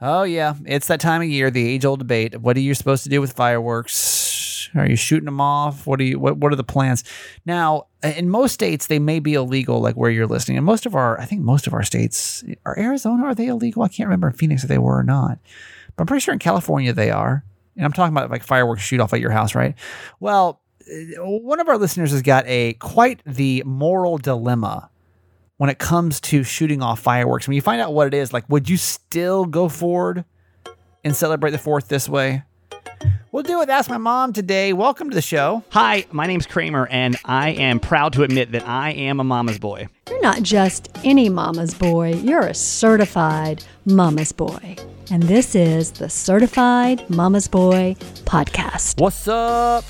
Oh yeah, it's that time of year, the age-old debate. What are you supposed to do with fireworks? Are you shooting them off? What do you what what are the plans? Now, in most states they may be illegal like where you're listening. And most of our I think most of our states are Arizona are they illegal? I can't remember in Phoenix if they were or not. But I'm pretty sure in California they are. And I'm talking about like fireworks shoot off at your house, right? Well, eh, one of our listeners has got a quite the moral dilemma when it comes to shooting off fireworks. When you find out what it is, like, would you still go forward and celebrate the fourth this way? We'll do it. Ask my mom today. Welcome to the show. Hi, my name's Kramer, and I am proud to admit that I am a mama's boy. You're not just any mama's boy, you're a certified mama's boy. And this is the Certified Mama's Boy podcast. What's up?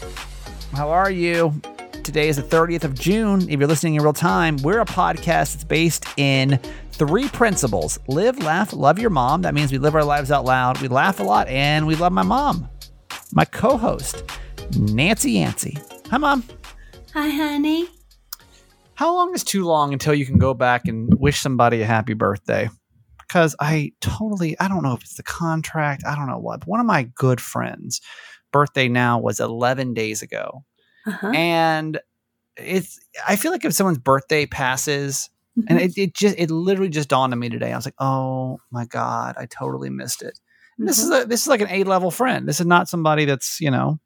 How are you? Today is the 30th of June. If you're listening in real time, we're a podcast that's based in three principles live, laugh, love your mom. That means we live our lives out loud. We laugh a lot and we love my mom. My co host, Nancy Yancey. Hi, mom. Hi, honey. How long is too long until you can go back and wish somebody a happy birthday? Because I totally, I don't know if it's the contract, I don't know what, but one of my good friends birthday now was 11 days ago. Uh-huh. And it's, I feel like if someone's birthday passes, mm-hmm. and it, it just, it literally just dawned on me today. I was like, oh my God, I totally missed it. Mm-hmm. This is mm-hmm. a, this is like an A level friend. This is not somebody that's, you know,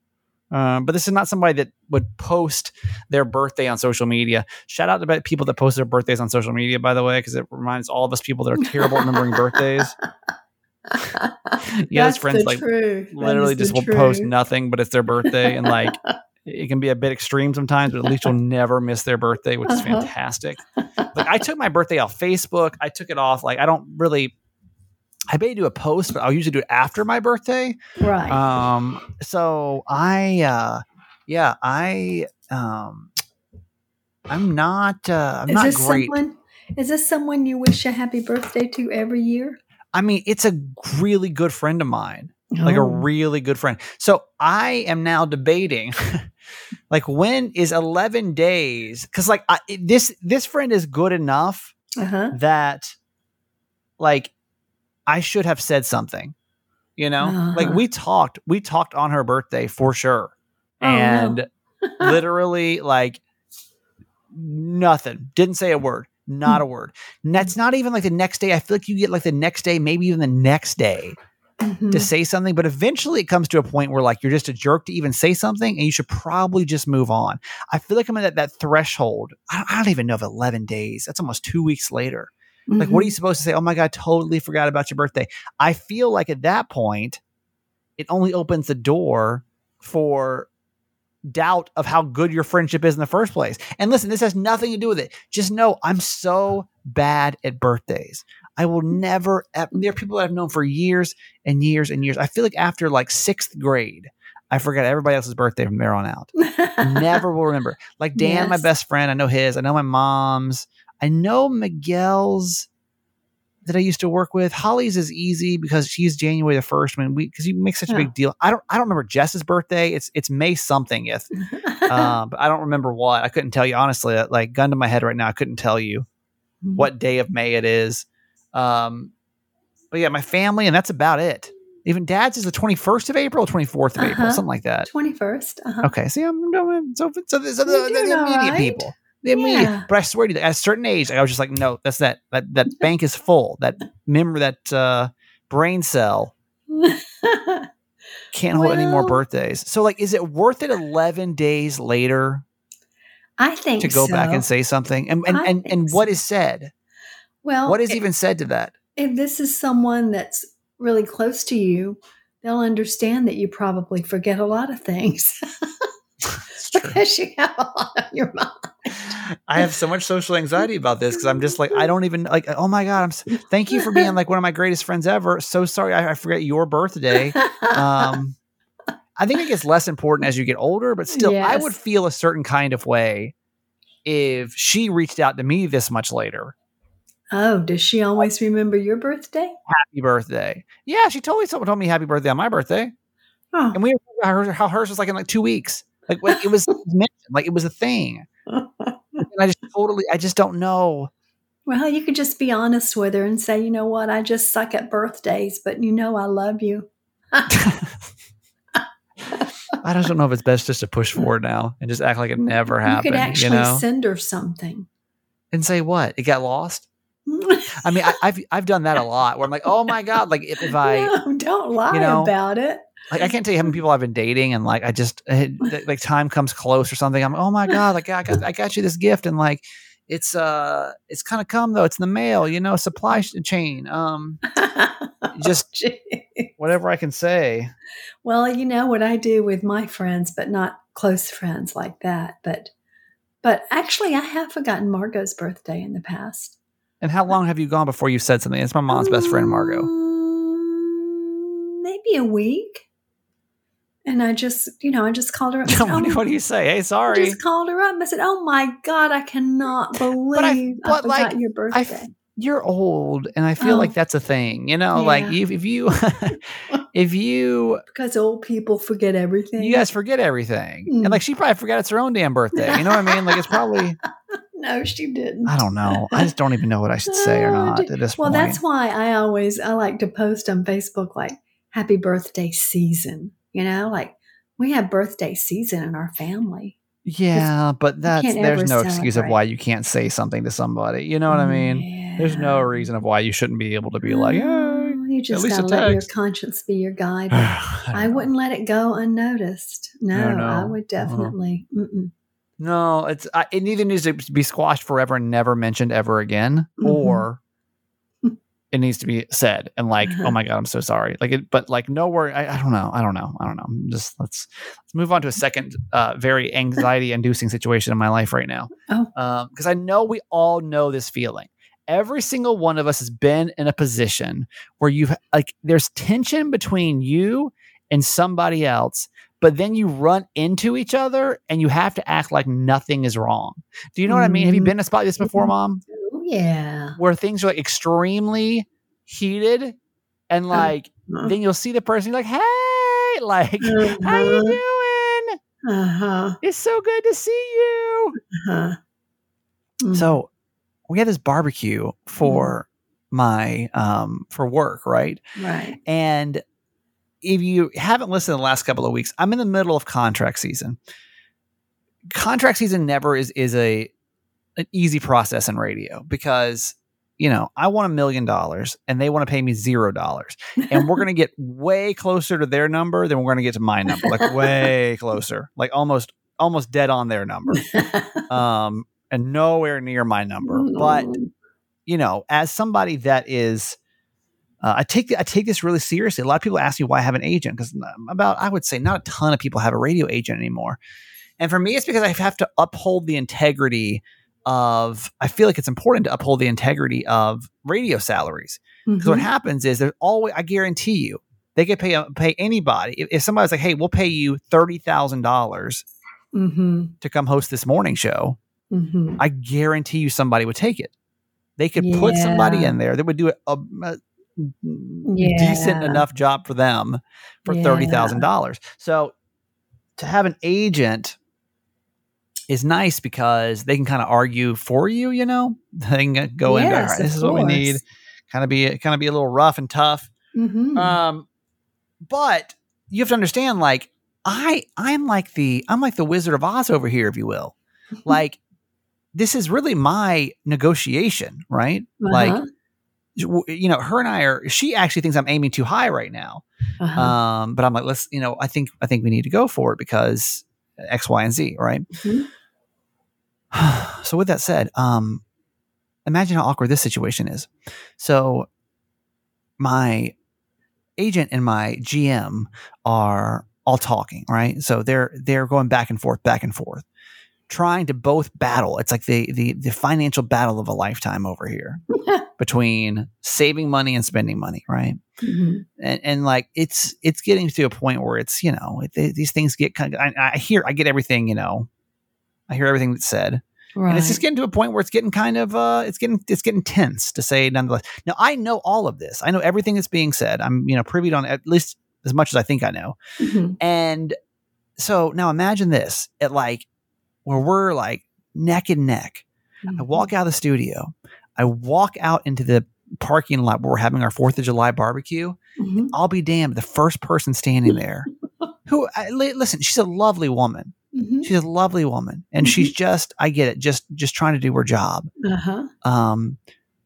uh, but this is not somebody that would post their birthday on social media. Shout out to people that post their birthdays on social media, by the way, because it reminds all of us people that are terrible at remembering birthdays. yeah, his friends like truth. literally just will truth. post nothing, but it's their birthday, and like it can be a bit extreme sometimes, but at least you'll never miss their birthday, which is uh-huh. fantastic. like I took my birthday off Facebook. I took it off. Like I don't really. I may do a post, but I'll usually do it after my birthday. Right. Um. So I, uh, yeah, I, um, I'm not. Uh, I'm is not great. Someone, is this someone you wish a happy birthday to every year? I mean, it's a really good friend of mine, like a oh. really good friend. So I am now debating, like, when is eleven days? Because like I, this this friend is good enough uh-huh. that, like, I should have said something. You know, uh-huh. like we talked, we talked on her birthday for sure, oh, and no. literally like nothing. Didn't say a word. Not hmm. a word. And that's not even like the next day. I feel like you get like the next day, maybe even the next day mm-hmm. to say something. But eventually it comes to a point where like you're just a jerk to even say something and you should probably just move on. I feel like I'm at that, that threshold. I don't, I don't even know if 11 days. That's almost two weeks later. Mm-hmm. Like, what are you mm-hmm. supposed to say? Oh my God, totally forgot about your birthday. I feel like at that point, it only opens the door for doubt of how good your friendship is in the first place. And listen, this has nothing to do with it. Just know I'm so bad at birthdays. I will never, there are people that I've known for years and years and years. I feel like after like sixth grade, I forget everybody else's birthday from there on out. never will remember. Like Dan, yes. my best friend, I know his, I know my mom's, I know Miguel's that I used to work with. Holly's is easy because she's January the first. When we because you make such a big deal. I don't I don't remember Jess's birthday. It's it's May something. If um, but I don't remember what. I couldn't tell you honestly. Like gun to my head right now, I couldn't tell you mm-hmm. what day of May it is. Um, but yeah, my family and that's about it. Even dad's is the 21st of April, 24th of uh-huh. April, something like that. 21st. Uh-huh. Okay. See, I'm doing so, so, so, so the, the, the immediate right. people the immediate. Yeah. But I swear to you, at a certain age, I was just like, no, that's that that that bank is full. That remember that uh, brain cell can't well, hold any more birthdays. So like, is it worth it? Eleven days later, I think to go so. back and say something, and and and, and what is said? Well, what is even said to that? If this is someone that's really close to you, they'll understand that you probably forget a lot of things. because you have a lot on your mind. I have so much social anxiety about this because I'm just like I don't even like. Oh my god! I'm. So, thank you for being like one of my greatest friends ever. So sorry I, I forget your birthday. Um, I think it gets less important as you get older, but still, yes. I would feel a certain kind of way if she reached out to me this much later. Oh, does she always remember your birthday? Happy birthday! Yeah, she totally told me happy birthday on my birthday. Oh. And we heard how hers was like in like two weeks. Like, like it was mentioned, like it was a thing. and I just totally, I just don't know. Well, you could just be honest with her and say, you know what, I just suck at birthdays, but you know I love you. I just don't know if it's best just to push forward now and just act like it never happened. You could actually you know? send her something. and say what? It got lost. I mean, I, I've I've done that a lot. Where I'm like, oh my god, like if, if I no, don't lie you know, about it. like I can't tell you how many people I've been dating, and like I just uh, like time comes close or something. I'm like, oh my god, like I got I got you this gift, and like it's uh it's kind of come though. It's in the mail, you know, supply chain. Um, just Gee. whatever I can say. well, you know what I do with my friends, but not close friends like that. But but actually, I have forgotten Margot's birthday in the past. And how long have you gone before you said something? It's my mom's best friend, Margot. Mm, Maybe a week. And I just, you know, I just called her up. and said, what, do, "Oh, what do you say? Hey, sorry. I just called her up. And I said, "Oh my god, I cannot believe I, but, like, forgot your birthday." f- You're old, and I feel Oh. like that's a thing. You know, like if, if you if you because old people forget everything. you guys forget everything, Mm. and like she probably forgot it's her own damn birthday. You know what I mean? Like it's probably no, she didn't. I don't know. I just don't even know what I should say or not at this well, point. that's why I always I like to post on Facebook like "Happy Birthday Season." You know, like we have birthday season in our family. yeah, but that's there's no excuse of why you can't say something to somebody. You know what I mean? There's no reason of why you shouldn't be able to be like, hey, you just least gotta let your conscience be your guide. I, I wouldn't let it go unnoticed. No, don't I know. would Uh-huh. definitely. Mm-mm. No, it's I, it either needs to be squashed forever and never mentioned ever again, Mhm. or it needs to be said and like, Uh-huh. oh my god, I'm so sorry. Like it, but like nowhere. I, I don't know. I don't know. I don't know. Just let's let's move on to a second uh, very anxiety inducing situation in my life right now. Oh. because I know we all know this feeling. Every single one of us has been in a position where you've like there's tension between you and somebody else, but then you run into each other and you have to act like nothing is wrong. Do you know what I mean? Have you Mhm. been in a spot like this before, mom? Oh, yeah. Where things are like extremely heated and like Uh then you'll see the person you're like, hey, like, how you doing? huh. It's so good to see you. Uh-huh. Mhm. So we had this barbecue for my um for work, right? right. And if you haven't listened in the last couple of weeks, I'm in the middle of contract season. Contract season never is is a an easy process in radio because you know I want a million dollars and they want to pay me zero dollars, and we're gonna get way closer to their number than we're gonna get to my number, like way closer, like almost almost dead on their number, um, and nowhere near my number. But you know, as somebody that is, uh, I take I take this really seriously. A lot of people ask me why I have an agent because about I would say not a ton of people have a radio agent anymore, and for me, it's because I have to uphold the integrity of. I feel like it's important to uphold the integrity of radio salaries because what Mhm. happens is there's always I guarantee you they could pay pay anybody if, if somebody's like, hey, we'll pay you thirty thousand dollars Mhm. to come host this morning show. Mhm. I guarantee you somebody would take it. They could put somebody in there that would do a, a, a decent enough job for them for Yeah. thirty thousand dollars. So to have an agent is nice because they can kind of argue for you. You know, they can go into all Yes, right, of this is what we need. Kind of be kind of be a little rough and tough. Mhm. Um, but you have to understand, like I, I'm like the, I'm like the Wizard of Oz over here, if you will. Like this is really my negotiation, right? Like, Uh-huh. w- you know, her and I are. She actually thinks I'm aiming too high right now. Uh-huh. Um, but I'm like, let's, you know, I think, I think we need to go for it because X, Y, and Z, right? Mhm. so with that said, um, imagine how awkward this situation is. So my agent and my GM are all talking, right? So they're they're going back and forth, back and forth, trying to both battle. It's like the the the financial battle of a lifetime over here between saving money and spending money, right? Mhm. and, and like it's it's getting to a point where it's you know it, they- these things get kind of I, I hear I get everything you know I hear everything that's said Right. and it's just getting to a point where it's getting kind of uh it's getting it's getting tense to say nonetheless now I know all of this I know everything that's being said I'm you know privy on at least as much as I think I know Mhm. and so now imagine this at like where we're like neck and neck I Mhm. walk out of the studio. I walk out into the parking lot where we're having our Fourth of July barbecue. Mhm. I'll be damned. The first person standing there, who I, listen, she's a lovely woman. Mhm. She's a lovely woman, and she's just I get it, just just trying to do her job. Uh-huh. Um,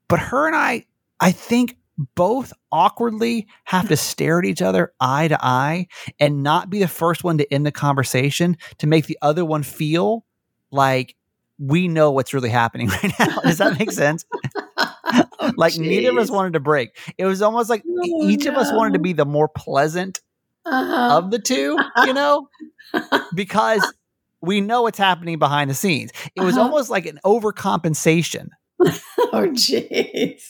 but her and I, I think both awkwardly have to stare at each other eye to eye and not be the first one to end the conversation to make the other one feel like we know what's really happening right now. Does that make sense? Oh, like neither of us wanted to break. It was almost like Oh, each of us wanted to be the more pleasant Uh-huh. of the two, you know, because we know what's happening behind the scenes. It was Uh-huh. almost like an overcompensation. oh, jeez.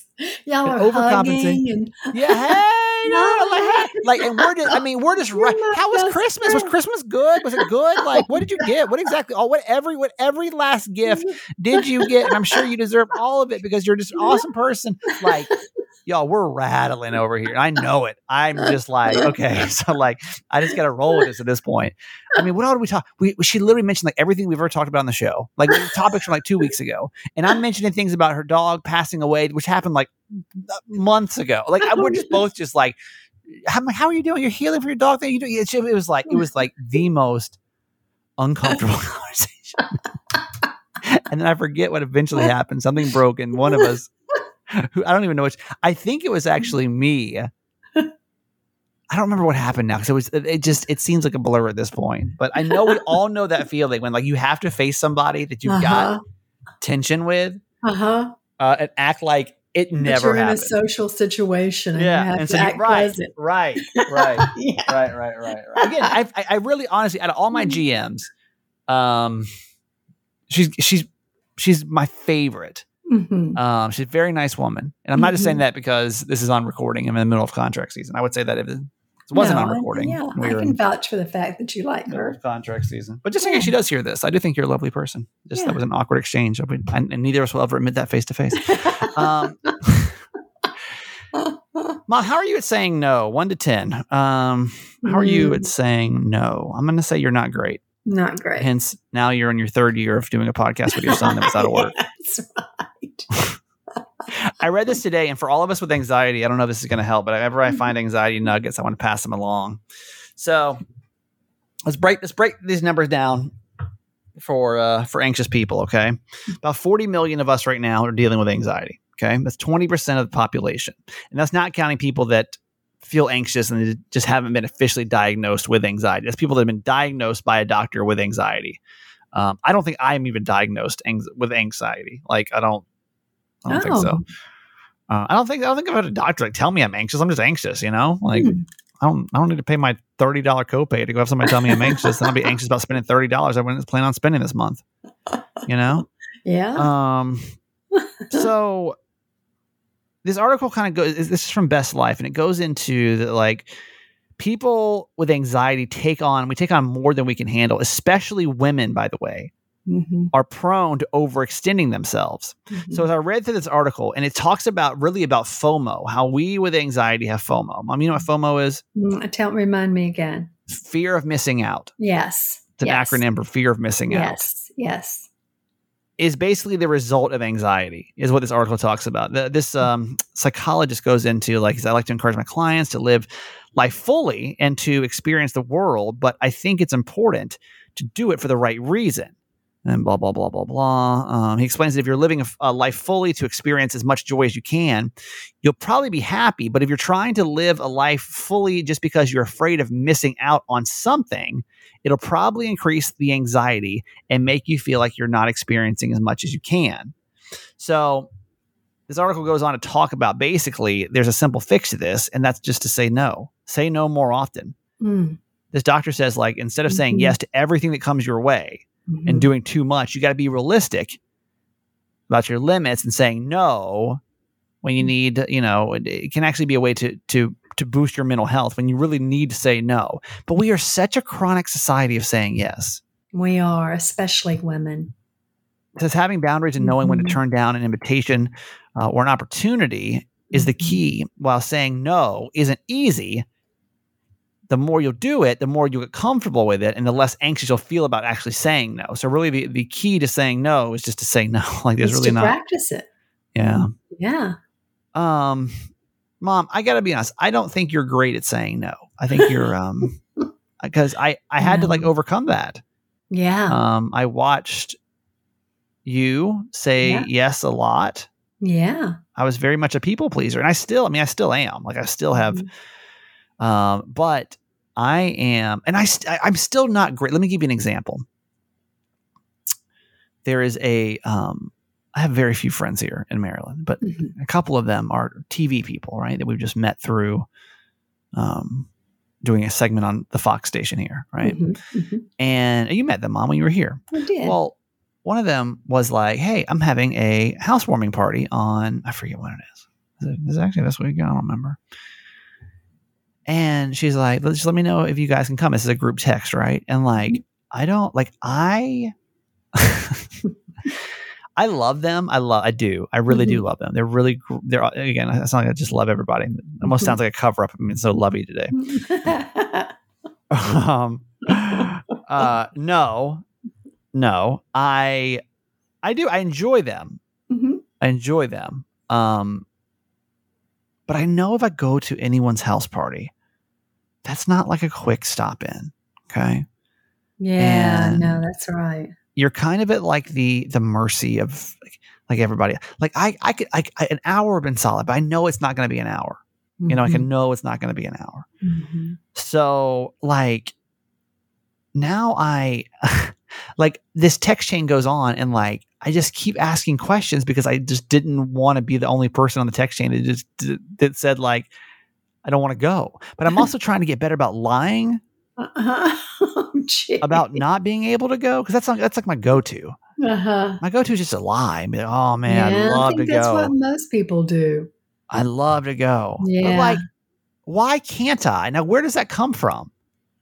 Y'all are and Yeah, hey, no, No, like, like, and we're just, I mean, we're just right. How was Christmas? Was. Christmas good? Was it good? Like, what did you get? What exactly? Oh, what every, what every last gift did you get? And I'm sure you deserve all of it because you're just an awesome person. Like, y'all, we're rattling over here. I know it. I'm just like, okay, so like, I just got to roll with this at this point. I mean, what all did we talk? We she literally mentioned like everything we've ever talked about on the show, like topics from like two weeks ago, and I'm mentioning things about her dog passing away, which happened like months ago. Like we're just both just like, how, how are you doing? You're healing for your dog thing. You do. It, was like it was like the most uncomfortable conversation. and then I forget what eventually happened. Something broke, and one of us, who I don't even know which, I think it was actually me. I don't remember what happened now because it was. It just it seems like a blur at this point. But I know we all know that feeling when like you have to face somebody that you've got uh-huh. tension with Uh-huh. uh, and act like it But never you're in a happened. social situation and yeah, you have and to so act right, right, right. Yeah. right, right, right, right. Again, I, I, I really, honestly, out of all my GMs, um, she's she's she's my favorite. Mhm. Um, she's a very nice woman, and I'm not just saying Mhm. that because this is on recording. I'm in the middle of contract season. I would say that if it wasn't No, on I- recording, Yeah, we I can in vouch for the fact that you like her. contract season. But just in case she does hear this, I do think you're a lovely person. Just Yeah. that was an awkward exchange, and, and neither of us will ever admit that face to face. Um, Ma, how are you at saying no? One to ten. Um, how are you Mm. at saying no? I'm going to say you're not great. Not great. Hence, now you're in your third year of doing a podcast with your son that was out of work. That's right. I read this today, and for all of us with anxiety, I don't know if this is going to help, but whenever I find anxiety nuggets, I want to pass them along. So let's break let's break these numbers down for uh, for anxious people. Okay, about 40 million of us right now are dealing with anxiety. Okay, that's 20 percent of the population, and that's not counting people that feel anxious and just haven't been officially diagnosed with anxiety. That's people that have been diagnosed by a doctor with anxiety. Um, I don't think I am even diagnosed anx- with anxiety. Like I don't, I don't think so. Oh. Uh, I don't think I don't think I've had a doctor like tell me I'm anxious. I'm just anxious, you know. Like Hmm. I don't I don't need to pay my thirty dollar copay to go have somebody tell me I'm anxious. then I'll be anxious about spending thirty dollars I wouldn't plan on spending this month. You know. Yeah. Um. So this article kind of goes. This is from Best Life, and it goes into that like people with anxiety take on we take on more than we can handle, especially women. By the way, Mhm. are prone to overextending themselves. So as I read through this article, and it talks about really about FOMO, how we with anxiety have FOMO. Mom, you know what FOMO is? Mm, Tell remind me again. Fear of missing out. Yes. It's an yes. acronym for fear of missing out. Yes. Yes. Is basically the result of anxiety, is what this article talks about. The, this um, psychologist goes into like, I like to encourage my clients to live life fully and to experience the world, but I think it's important to do it for the right reason. And blah blah blah blah blah. Um, he explains that if you're living a, a life fully to experience as much joy as you can, you'll probably be happy. But if you're trying to live a life fully just because you're afraid of missing out on something, it'll probably increase the anxiety and make you feel like you're not experiencing as much as you can. So, this article goes on to talk about basically there's a simple fix to this, and that's just to say no. Say no more often. Mm. This doctor says, like, instead of saying Mhm. yes to everything that comes your way Mhm. and doing too much, you got to be realistic about your limits and saying no when you need, you know, it, it can actually be a way to, to, to boost your mental health when you really need to say no. But we are such a chronic society of saying yes. we are, especially women. says having boundaries and knowing when to Mhm. turn down an invitation uh, or an opportunity is the Mhm. key. While saying no isn't easy, the more you'll do it, the more you'll get comfortable with it, and the less anxious you'll feel about actually saying no. So, really, the, the key to saying no is just to say no. like, there's It's really to not. practice it. Yeah. Yeah. Um, mom, I gotta be honest. I don't think you're great at saying no. I think you're um, because I I had to like overcome that. Yeah. Um, I watched you say Yeah. yes a lot. yeah. I was very much a people pleaser, and I still, I mean, I still am. Like I still have, Mhm. Um, but I am, and I, st- I'm still not great. Let me give you an example. There is a, um, I have very few friends here in Maryland, but Mhm. a couple of them are TV people, right? That we've just met through, um, doing a segment on the Fox station here, right? Mhm. Mhm. And you met them, mom, when you were here. I did. Well, one of them was like, "Hey, I'm having a housewarming party on I forget when it is. Is it, is it actually this week? I don't remember." And she's like, let's "Just let me know if you guys can come. This is a group text, right?" And like, I don't like I. I love them. I love. I do. I really do love them. They're really. They're again. It's not like I just love everybody. It almost Mhm. sounds like a cover up. I mean, so lovey today. um uh no no i i do i enjoy them Mhm. i enjoy them um but i know if i go to anyone's house party that's not like a quick stop in okay Yeah. And- no, that's right. you're kind of at like the the mercy of like, like everybody like i i could I, I, an hour would have been solid but i know it's not going to be an hour you know i can know it's not going to be an hour Mhm. So like now I like this text chain goes on and like I just keep asking questions because I just didn't want to be the only person on the text chain that just that said like I don't want to go. But I'm also trying to get better about lying Uh-huh. Oh, about not being able to go because that's like, that's like my go-to. Uh-huh. My go-to is just a lie "Oh man, yeah, I'd I love to think that's go. what most people do. I'd love to go." But Yeah. like why can't I? Now where does that come from?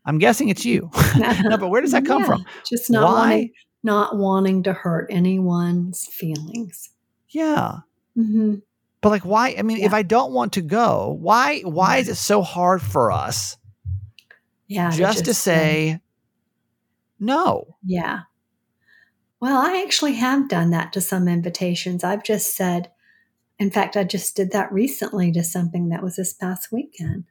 I'm guessing it's you. no, but where does that come Yeah, from? Just not Why? wanting, not wanting to hurt anyone's feelings. Yeah. hmm But like why I mean if I don't want to go, why why is it so hard for us Yeah. just, to say no? Yeah. Well, I actually have done that to some invitations. I've just said, in fact, I just did that recently to something that was this past weekend.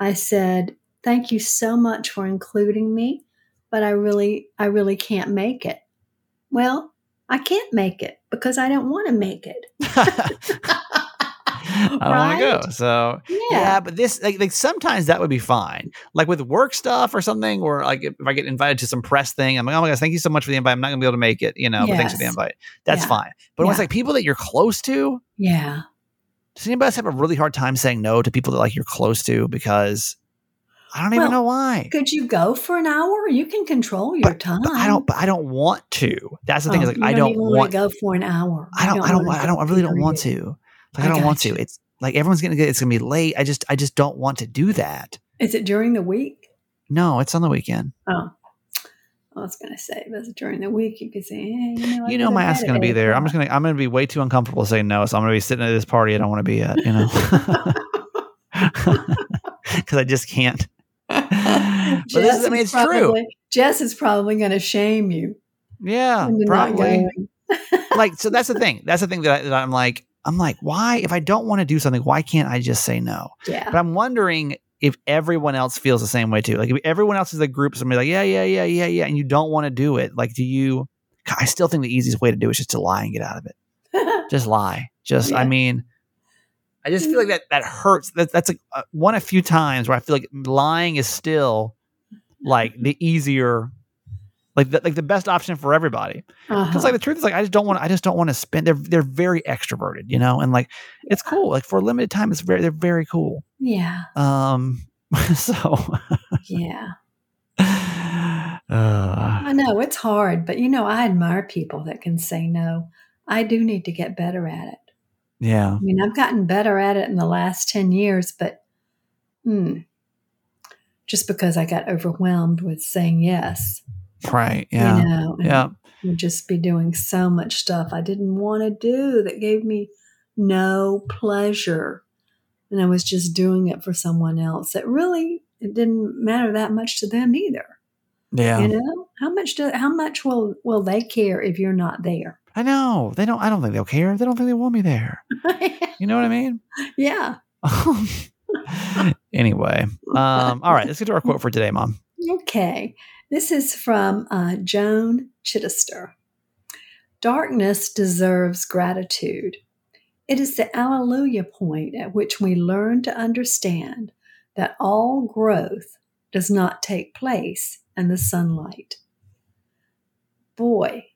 I said, "Thank you so much for including me, but I really I really can't make it." Well, I can't make it because I don't want to make it. I don't want to go. So Yeah. yeah, but this like, like sometimes that would be fine. Like with work stuff or something, or like if, if I get invited to some press thing, I'm like, oh my gosh, thank you so much for the invite. I'm not gonna be able to make it, you know, but thanks for the invite. That's Yeah. fine. But when it's like people that you're close to, Yeah. does anybody else have a really hard time saying no to people that like you're close to because I don't even know why. Could you go for an hour? You can control your But- time. But I don't. But I don't want to. That's the thing. Oh, Is like I don't even wanna go for an hour. I don't. I don't. wanna want- I don't. I really don't want to. Like I, I don't want got to. It's like everyone's gonna get. It's gonna be late. I just. I just don't want to do that. Is it during the week? No, it's on the weekend. Oh, I was going to say, if it's during the week, you could say, hey, you know, you know, my ass is gonna be there. I'm just gonna. I'm gonna be way too uncomfortable saying no. So I'm gonna be sitting at this party I don't want to be at. You know, because I just can't. but this Jess is. I mean, is it's true. probably- Jess is probably going to shame you. Yeah, probably. like so that's the thing that's the thing that, I, that i'm like i'm like why? If i don't want to do something why can't i just say no? Yeah. but i'm wondering if everyone else feels the same way too. Like if everyone else is a group somebody like yeah yeah yeah yeah yeah and you don't want to do it like do you i still think the easiest way to do it is just to lie and get out of it. Just lie. Just i mean i just feel like that that hurts. That, that's like uh, one of few times where i feel like lying is still like the easier like the, like the best option for everybody Uh-huh. because like the truth is like I just don't want I just don't want to spend they're they're very extroverted, you know, and like it's cool. Like for a limited time, it's very they're very cool. yeah. Um so Yeah. uh, I know it's hard, but you know, I admire people that can say no. I do need to get better at it. yeah. I mean, I've gotten better at it in the last 10 years, but hmm, just because I got overwhelmed with saying yes, Right. Yeah. you know, Yeah. would just be doing so much stuff I didn't want to do that gave me no pleasure. And I was just doing it for someone else. It really it didn't matter that much to them either. Yeah. You know? How much do how much will will they care if you're not there? I know they don't. I don't think they'll care. They don't think they want me there. You know what I mean? yeah. anyway, um, all right. Let's get to our quote for today, Mom. Okay. This is from uh, Joan Chittister. Darkness deserves gratitude. It is the alleluia point at which we learn to understand that all growth does not take place in the sunlight. Boy,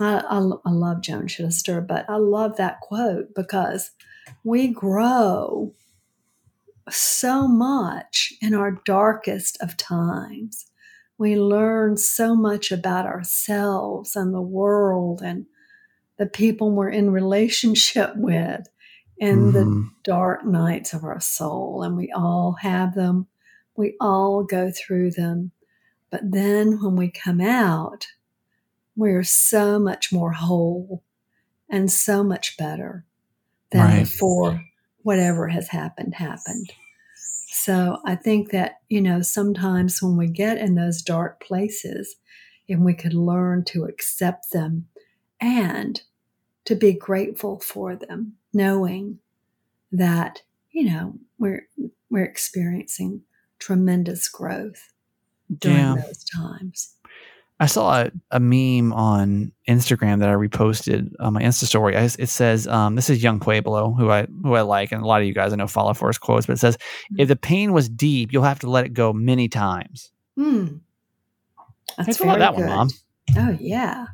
I, I, I love Joan Chittister, but I love that quote because we grow so much in our darkest of times. We learn so much about ourselves and the world and the people we're in relationship with in the Mhm. dark nights of our soul. And we all have them, we all go through them. But then when we come out, we're so much more whole and so much better than Right. before whatever has happened happened. So I think that, you know, sometimes when we get in those dark places, and we could learn to accept them and to be grateful for them, knowing that, you know, we're we're experiencing tremendous growth during Yeah. those times. I saw a, a meme on Instagram that I reposted on my Insta story. I, it says, um, "This is Young Pueblo, who I who I like, and a lot of you guys I know follow for his quotes." But it says, "If the pain was deep, you'll have to let it go many times." Mm. That's Thanks for letting very that one. Mom. Oh yeah.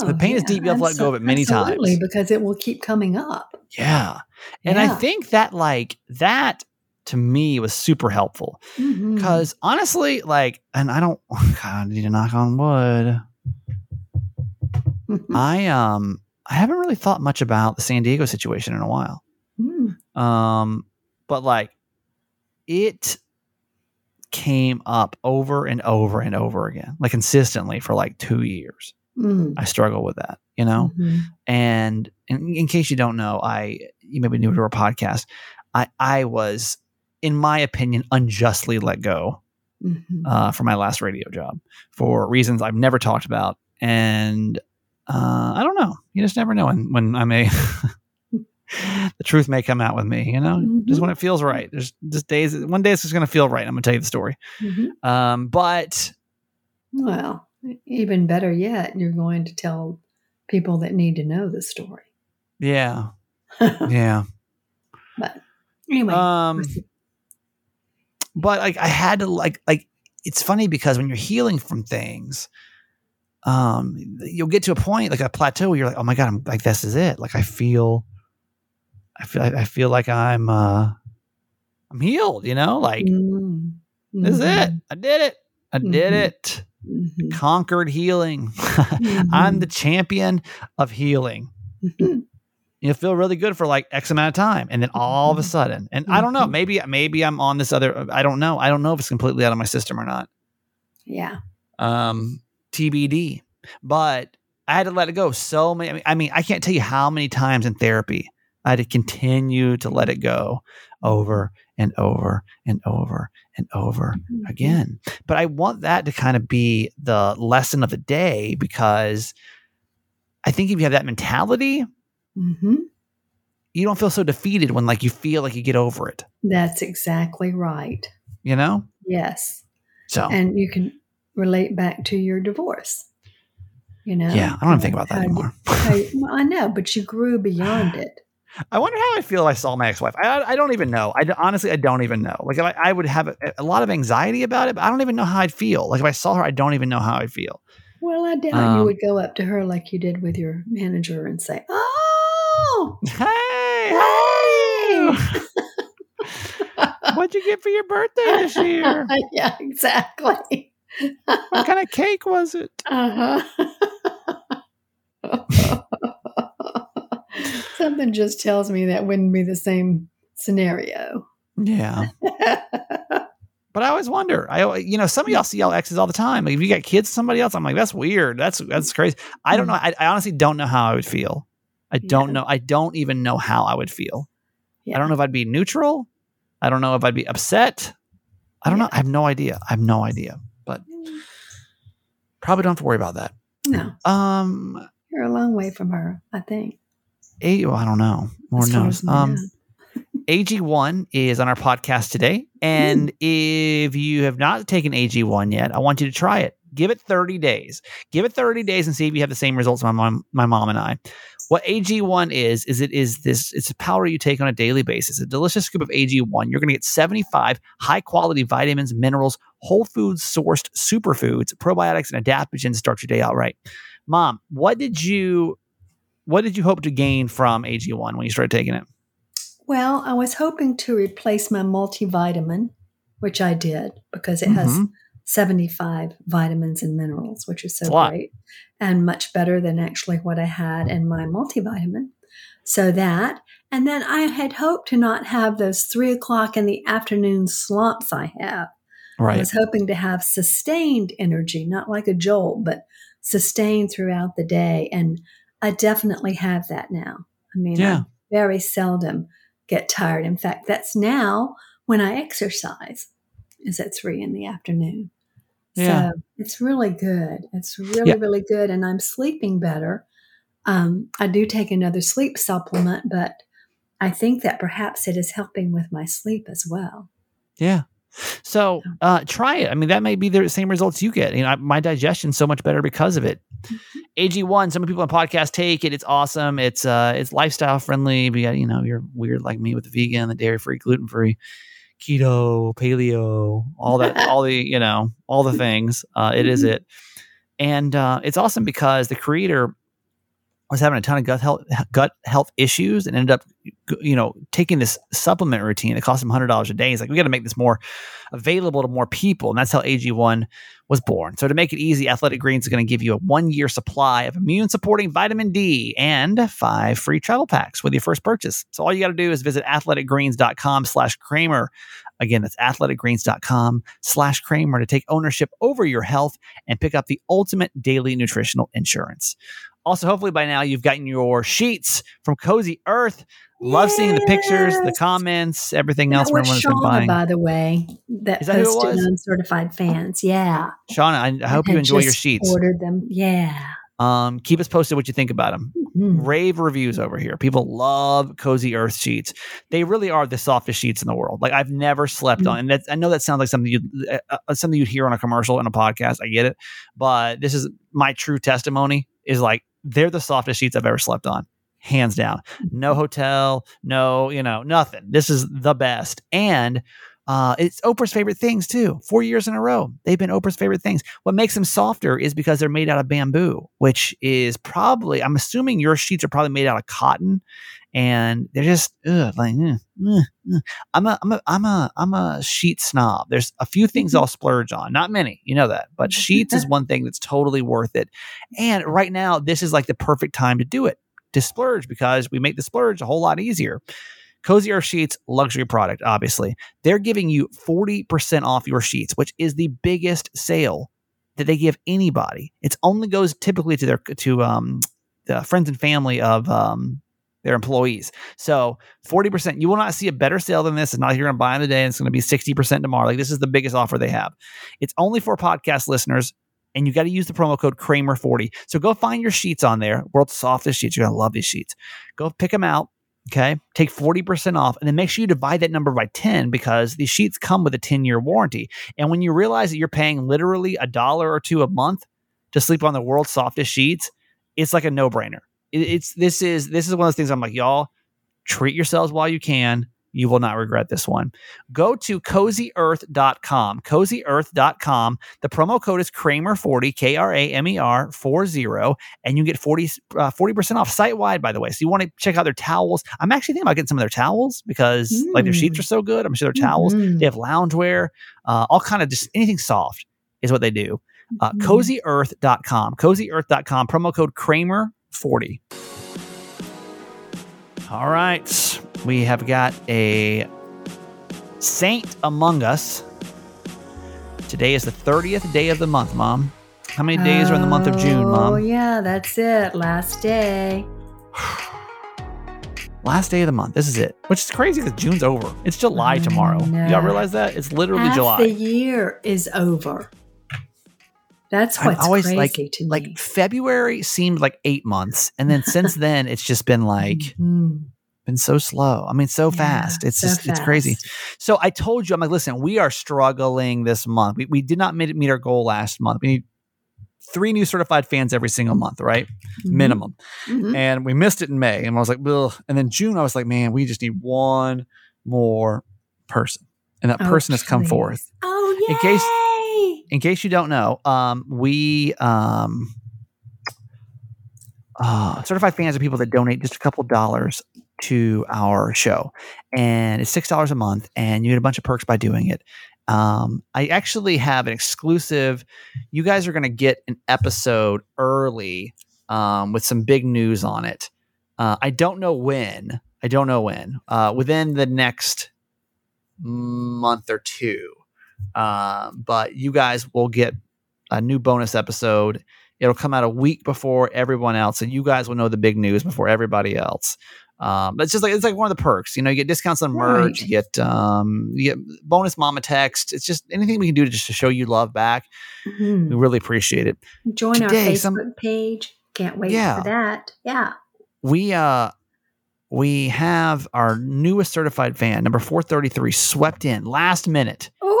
The pain is deep, you have to let go of it many absolutely, times. because it will keep coming up. Yeah, and I think that like that to me was super helpful because honestly, like, and I don't, God, I need to knock on wood. I um, I haven't really thought much about the San Diego situation in a while. Mm. Um, but like it came up over and over and over again, like consistently for like two years. Mm. I struggle with that, you know? Mhm. And in, in case you don't know, I, you may be new to our podcast. I, I was, in my opinion, unjustly let go Mhm. uh, for my last radio job for reasons I've never talked about. And uh, I don't know. You just never know when, when I'm a, the truth may come out with me, you know, just Mhm. when it feels right. There's just days, one day it's just going to feel right. I'm going to tell you the story. Mhm. Um, but Well, even better yet, you're going to tell people that need to know the story. yeah, yeah. but anyway, Um, but like I had to like like it's funny because when you're healing from things, um, you'll get to a point like a plateau where you're like, oh my god, I'm like this is it. Like I feel, I feel, I feel like I'm, uh, I'm healed. You know, like Mm. this is it. Mhm. I did it. I did Mhm. it. Mhm. Conquered healing. I'm the champion of healing. You feel really good for like X amount of time. And then all of a Mhm. sudden, and I don't know, Mhm. maybe, maybe I'm on this other, I don't know. I don't know if it's completely out of my system or not. yeah. Um, TBD, but I had to let it go so many. I mean, I mean, I can't tell you how many times in therapy I had to continue to let it go over and over and over and over Mhm. again. But I want that to kind of be the lesson of the day because I think if you have that mentality, Mhm. you don't feel so defeated when like you feel like you get over it, That's exactly right. you know? Yes. So And you can relate back to your divorce. You know? yeah, I don't even think about that anymore. you- well, I know, but you grew beyond it. I wonder how I feel if I saw my ex-wife. I, I don't even know. I honestly, I don't even know. Like, if I, I would have a, a lot of anxiety about it, but I don't even know how I'd feel. Like, if I saw her, I don't even know how I'd feel. Well, I doubt Um, you would go up to her like you did with your manager and say, "Oh, Hey, you? What'd you get for your birthday this year? yeah, exactly." What kind of cake was it? Uh huh. Something just tells me that wouldn't be the same scenario. Yeah, but I always wonder. I, you know, some of y'all see y'all exes all the time. Like, if you got kids, somebody else, I'm like, that's weird. That's that's crazy. I don't know. I, I honestly don't know how I would feel. I don't Yeah. know. I don't even know how I would feel. Yeah. I don't know if I'd be neutral. I don't know if I'd be upset. I don't know. I have no idea. I have no idea. But probably don't have to worry about that. No, Um, you're a long way from her. I think. A, well, I don't know. Lord as knows. Um. AG1 is on our podcast today. And if you have not taken AG1 yet, I want you to try it. Give it 30 days. Give it 30 days and see if you have the same results my mom, my mom and I. What AG1 is, is it is this, it's a powder you take on a daily basis. A delicious scoop of AG1. You're going to get 75 high quality vitamins, minerals, whole foods sourced superfoods, probiotics, and adaptogens to start your day out right. Mom, what did you, what did you hope to gain from AG1 when you started taking it? Well, I was hoping to replace my multivitamin, which I did because it has Mhm. 75 vitamins and minerals, which is so great and much better than actually what I had in my multivitamin. So that, and then I had hoped to not have those three o'clock in the afternoon slumps I have. I was hoping to have sustained energy, not like a jolt, but sustained throughout the day. And I definitely have that now. I mean, Yeah. I very seldom get tired. In fact, that's now when I exercise, is at three in the afternoon. Yeah. So it's really good. It's really, Yeah. really good. And I'm sleeping better. Um, I do take another sleep supplement, but I think that perhaps it is helping with my sleep as well. Yeah. So uh, try it. I mean, that may be the same results you get. You know, I, my digestion's so much better because of it. AG1, some people on podcast take it. It's awesome. It's uh, it's lifestyle friendly. But you know, you're weird like me with the vegan, the dairy free, gluten free, keto, paleo, all that, all the you know, all the things. Uh, it is it, and uh, it's awesome because the creator was having a ton of gut health gut health issues and ended up you know taking this supplement routine that cost him $100 a day. He's like we got to make this more available to more people. And that's how ag1 was born. So to make it easy athletic greens is going to give you a one year supply of immune supporting vitamin d and five free travel packs with your first purchase. So all you got to do is visit athleticgreens.com slash kramer. Again that's athleticgreens.com slash kramer to take ownership over your health and pick up the ultimate daily nutritional insurance also, hopefully by now you've gotten your sheets from Cozy Earth. Love seeing the pictures, the comments, everything else That was Shauna, buying. by the way, that that posted was? uncertified fans. Yeah. Shauna, I, I hope you enjoy your sheets. Ordered them. Yeah. Um, keep us posted what you think about them. Mm. Rave reviews over here. People love Cozy Earth sheets. They really are the softest sheets in the world. Like I've never slept Mm. on, and that's, I know that sounds like something you uh, uh, something you'd hear on a commercial and a podcast. I get it, but this is my true testimony. Is like they're the softest sheets I've ever slept on, hands down. No hotel, no, you know, nothing. This is the best. And uh, it's Oprah's favorite things too. Four years in a row, they've been Oprah's favorite things. What makes them softer is because they're made out of bamboo, which is probably, I'm assuming your sheets are probably made out of cotton, and they're just ugh, like. ugh, ugh, ugh. I'm a, I'm a, I'm a, I'm a sheet snob. There's a few things I'll splurge on, not many, you know that, but sheets is one thing that's totally worth it. And right now, this is like the perfect time to do it to splurge because we make the splurge a whole lot easier. Cozy Earth Sheets, luxury product, obviously. They're giving you 40% off your sheets, which is the biggest sale that they give anybody. It only goes typically to their to um the friends and family of um their employees. So 40%, you will not see a better sale than this. It's not you're going to buy in the day and it's going to be 60% tomorrow. Like this is the biggest offer they have. It's only for podcast listeners and you got to use the promo code Kramer40. So go find your sheets on there. World's softest sheets. You're going to love these sheets. Go pick them out. Okay. Take 40% off and then make sure you divide that number by 10 because these sheets come with a 10 year warranty. And when you realize that you're paying literally a dollar or two a month to sleep on the world's softest sheets, it's like a no brainer. It's this is this is one of those things I'm like, y'all treat yourselves while you can. You will not regret this one. Go to cozyearth.com, cozyearth.com. The promo code is Kramer40, K R A M E R 40, and you get 40, uh, 40% off site wide, by the way. So you want to check out their towels. I'm actually thinking about getting some of their towels because like their sheets Mm. are so good. I'm sure their towels, Mhm. they have loungewear, uh, all kind of just anything soft is what they do. Uh, Mhm. cozyearth.com, cozyearth.com, promo code Kramer40. All right. We have got a saint among us. Today is the 30th day of the month, Mom. How many days are in the month of June, oh, Mom? Oh, yeah, that's it. Last day. Last day of the month. This is it. Which is crazy because June's over. It's July tomorrow. Y'all realize that? It's literally Half July. the year is over. That's I'm what's always crazy like to me. like February seemed like eight months, and then since then it's just been like Mhm. been so slow. I mean, so Yeah, fast. It's so just it's crazy. So I told you, I'm like, listen, we are struggling this month. We, we did not meet, meet our goal last month. We need three new certified fans every single month, right? Mhm. Minimum. Mhm. And we missed it in May. And I was like, Ugh. and then June, I was like, man, we just need one more person. And that Oh, person has come please. forth. Oh, yay! In case- In case you don't know, um, we um, uh, certified fans are people that donate just a couple dollars to our show, and it's six dollars a month, and you get a bunch of perks by doing it. Um, I actually have an exclusive. You guys are going to get an episode early um, with some big news on it. Uh, I don't know when. I don't know when. Uh, within the next month or two, um, but you guys will get a new bonus episode. It'll come out a week before everyone else, and you guys will know the big news before everybody else. Um, but it's just like it's like one of the perks. You know, you get discounts on merch, Right. you get um, you get bonus mama text. It's just anything we can do to just to show you love back. Mhm. We really appreciate it. Join our Today, Facebook some- page. Can't wait Yeah. for that. Yeah. We uh we have our newest certified fan, number 433, swept in last minute Oh,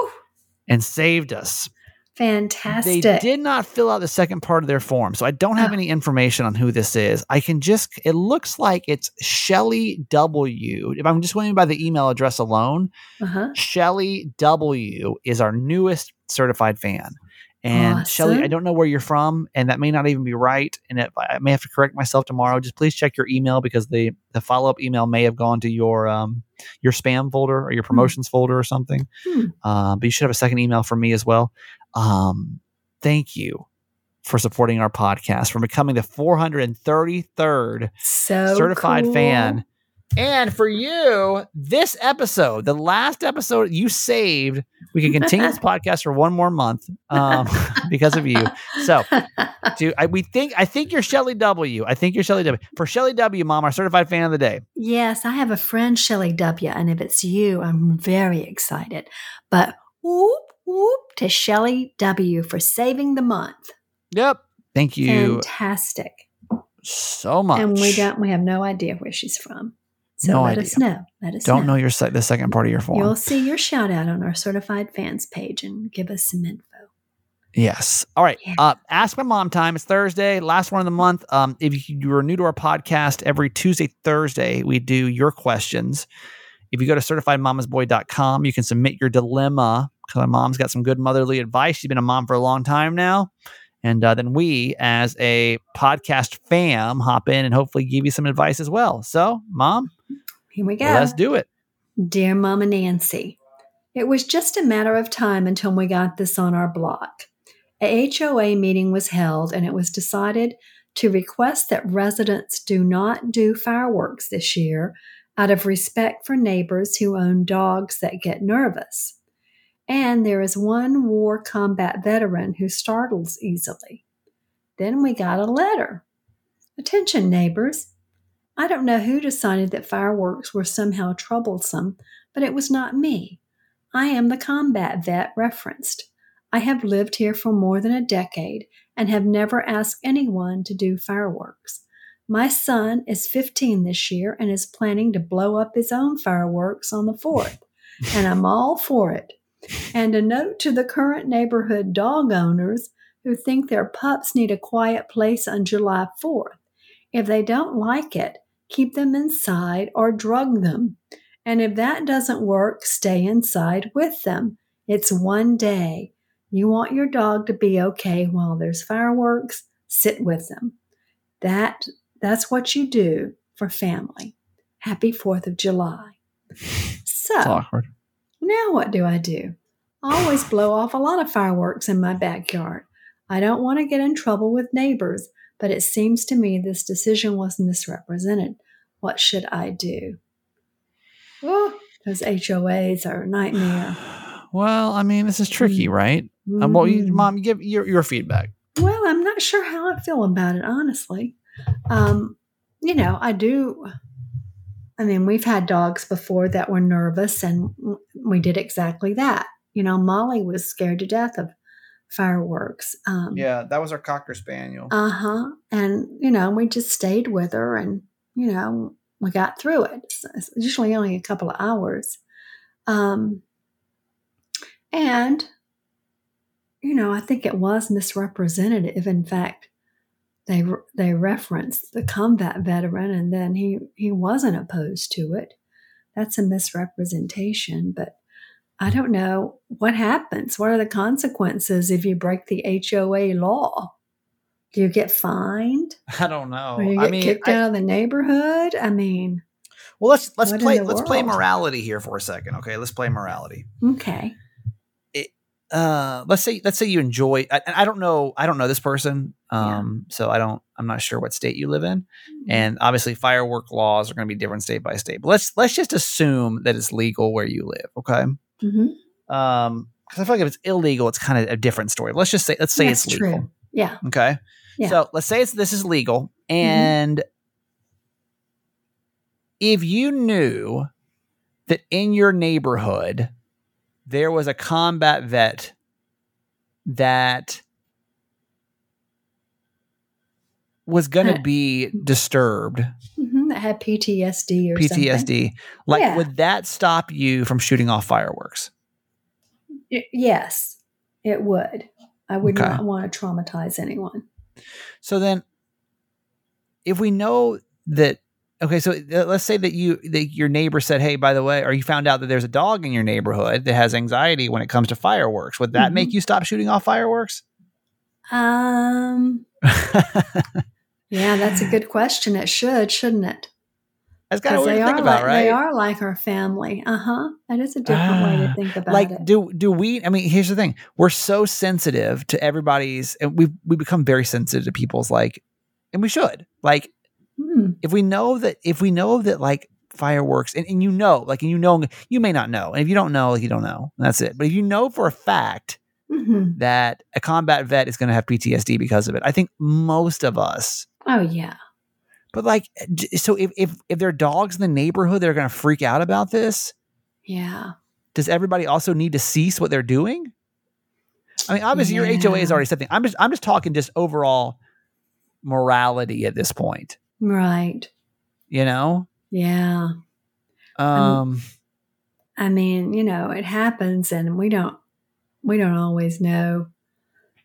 and saved us. fantastic. They did not fill out the second part of their form, so I don't have Oh. any information on who this is. I can just, it looks like it's Shelly W. If I'm just going by the email address alone, Uh-huh. Shelly W is our newest certified fan. And Shelly, I don't know where you're from, and that may not even be right. And if I may have to correct myself tomorrow, just please check your email because the the follow up email may have gone to your um your spam folder or your promotions folder or something. Hmm. Uh, but you should have a second email from me as well. Um, thank you for supporting our podcast, for becoming the 433rd So certified cool. fan. And for you, this episode, the last episode you saved, we can continue this podcast for one more month um, because of you. So, do I, we think I think you're Shelly W. I think you're Shelly W. For Shelly W, Mom, our certified fan of the day. Yes, I have a friend, Shelly W. And if it's you, I'm very excited. But whoop, whoop to Shelly W. for saving the month. Yep. Thank you Fantastic. so much. And we don't we have no idea where she's from. So No let idea. us know. Let us know. Don't know. know your se- the second part of your form. You'll see your shout out on our certified fans page and give us some info. Yes. All right. Yeah. Uh, Ask my mom time. It's Thursday, last one of the month. Um, if you are new to our podcast, every Tuesday, Thursday, we do your questions. If you go to certifiedmamasboy.com, you can submit your dilemma because my mom's got some good motherly advice. She's been a mom for a long time now. And uh, then we, as a podcast fam, hop in and hopefully give you some advice as well. So, mom, Here we go. let's do it. Dear Mama Nancy, it was just a matter of time until we got this on our block. A HOA meeting was held and it was decided to request that residents do not do fireworks this year out of respect for neighbors who own dogs that get nervous. And there is one war combat veteran who startles easily. Then we got a letter. Attention, neighbors. I don't know who decided that fireworks were somehow troublesome, but it was not me. I am the combat vet referenced. I have lived here for more than a decade and have never asked anyone to do fireworks. My son is 15 this year and is planning to blow up his own fireworks on the 4th, and I'm all for it. And a note to the current neighborhood dog owners who think their pups need a quiet place on July 4th. If they don't like it, keep them inside or drug them. And if that doesn't work, stay inside with them. It's one day. You want your dog to be okay while there's fireworks, sit with them. That that's what you do for family. Happy 4th of July. So, awkward. now what do I do? I always blow off a lot of fireworks in my backyard. I don't want to get in trouble with neighbors, but it seems to me this decision was misrepresented. What should I do? Oh, those HOAs are a nightmare. Well, I mean, this is tricky, right? Um, well, you, Mhm. mom, give your, your feedback. Well, I'm not sure how I feel about it, honestly. Um, you know, I do. I mean, we've had dogs before that were nervous, and we did exactly that. You know, Molly was scared to death of fireworks. Um, Yeah, that was our cocker spaniel. Uh huh. And, you know, we just stayed with her and, you know, we got through it. It's, usually only a couple of hours. Um, and, you know, I think it was misrepresented if, In fact, they they referenced the combat veteran, and then he he wasn't opposed to it. That's a misrepresentation, but I don't know what happens. What are the consequences if you break the HOA law? Do you get fined? I don't know. Or you get I mean, kicked I- out of the neighborhood? I mean, well, let's let's play let's play morality here for a second. Okay, let's play morality. okay. uh let's say let's say you enjoy I, and I don't know I don't know this person um so I don't I'm not sure what state you live in and obviously firework laws are going to be different state by state but let's let's just assume that it's legal where you live okay hmm um because I feel like if it's illegal it's kind of a different story let's just say let's say That's it's legal true. Yeah. okay Yeah. so let's say it's this is legal and if you knew that in your neighborhood there was a combat vet that was going to be disturbed That had PTSD or something. PTSD like Yeah. would that stop you from shooting off fireworks yes, it would. I would Okay. not want to traumatize anyone. So then, if we know that, okay, so uh, let's say that you that your neighbor said, "Hey, by the way," or you found out that there's a dog in your neighborhood that has anxiety when it comes to fireworks. Would that Mhm. make you stop shooting off fireworks? Um, yeah, that's a good question. It should, shouldn't it? That's kind of what they think are about, like right? they are like our family. Uh huh. That is a different way to Ah, think about like it. Like, do do we i mean here's the thing we're so sensitive to everybody's and we we become very sensitive to people's like and we should like Hmm. if we know that if we know that like fireworks and, and you know like and you know you may not know and if you don't know like you don't know that's it but if you know for a fact hmm that a combat vet is going to have ptsd because of it i think most of us Oh yeah. but like so if if, if there are dogs in the neighborhood they're going to freak out about this Yeah. does everybody also need to cease what they're doing i mean obviously your hoa Yeah. already said things i'm just i'm just talking just overall morality at this point Right. you know Yeah. um I mean, you know, it happens and we don't we don't always know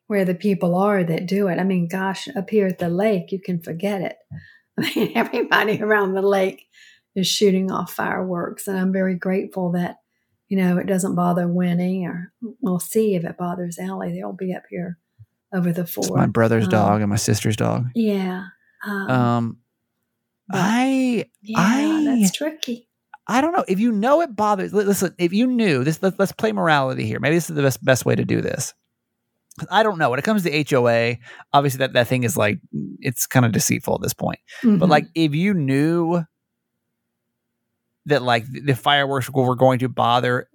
where the people are that do it. I mean, gosh, up here at the lake, you can forget it. I mean, everybody around the lake is shooting off fireworks and I'm very grateful that you know, it doesn't bother Winnie or we'll see if it bothers Allie. They'll be up here over the it's four. my brother's um, dog and my sister's dog Yeah. Um, um i yeah, I- that's tricky. I don't know if you know it bothers. Listen, if you knew this, let, let's play morality here. Maybe this is the best best way to do this. I don't know when it comes to HOA. Obviously, that that thing is like it's kind of deceitful at this point. But Mhm. like, if you knew that like the fireworks were going to bother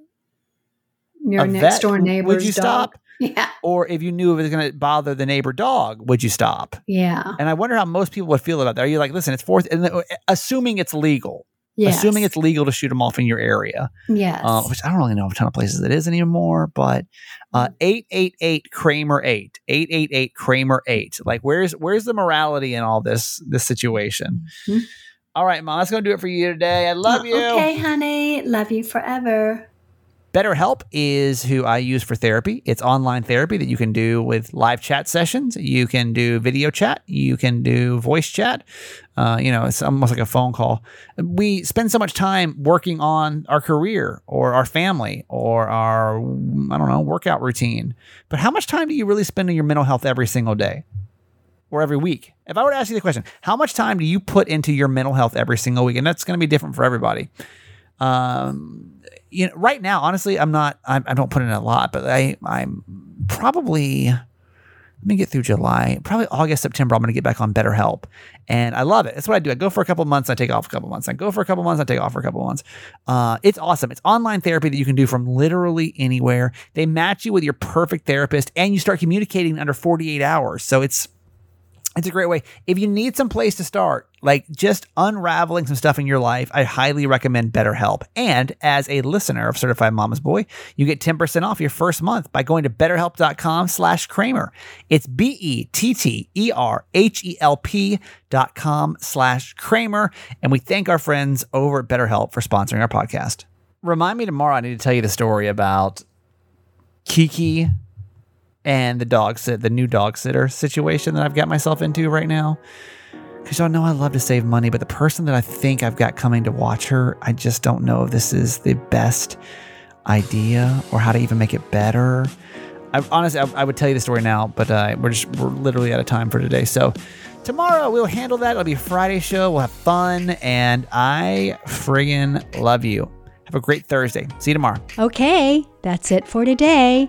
your next vet, door neighbor, would you dog. stop? Yeah. Or if you knew it was going to bother the neighbor dog, would you stop? Yeah. And I wonder how most people would feel about that. Are you like, listen, it's fourth, and assuming it's legal, Yes. assuming it's legal to shoot them off in your area. yes. uh, which I don't really know of a ton of places it is anymore, but uh, eight eight eight Kramer eight eight eight eight Kramer eight. Like, where's where's the morality in all this this situation? Mhm. All right, mom, that's gonna do it for you today. I love you. Okay, honey. Love you forever. BetterHelp is who I use for therapy. It's online therapy that you can do with live chat sessions. You can do video chat. You can do voice chat. Uh, you know, it's almost like a phone call. We spend so much time working on our career or our family or our, I don't know, workout routine. But how much time do you really spend on your mental health every single day? Or every week? If I were to ask you the question, how much time do you put into your mental health every single week? And that's going to be different for everybody um you know right now honestly i'm not I, I don't put in a lot but i i'm probably let me get through july probably august september i'm going to get back on betterhelp. And i love it. That's what i do. I go for a couple months i take off a couple months. I go for a couple months i take off for a couple months. Uh, it's awesome. It's online therapy that you can do from literally anywhere. They match you with your perfect therapist and you start communicating under 48 hours. So it's It's a great way. If you need some place to start, like just unraveling some stuff in your life, I highly recommend BetterHelp. And as a listener of Certified Mama's Boy, you get 10% off your first month by going to betterhelp.com slash Kramer. It's B-E-T-T-E-R-H-E-L-P dot com slash Kramer. And we thank our friends over at BetterHelp for sponsoring our podcast. Remind me tomorrow, I need to tell you the story about Kiki and the dog sit, the new dog sitter situation that I've got myself into right now. Because y'all know I love to save money, but the person that I think I've got coming to watch her, I just don't know if this is the best idea or how to even make it better. I, honestly, I, I would tell you the story now, but uh, we're just we're literally out of time for today. So tomorrow we'll handle that. It'll be a Friday show. We'll have fun, and I friggin' love you. Have a great Thursday. See you tomorrow. Okay, that's it for today.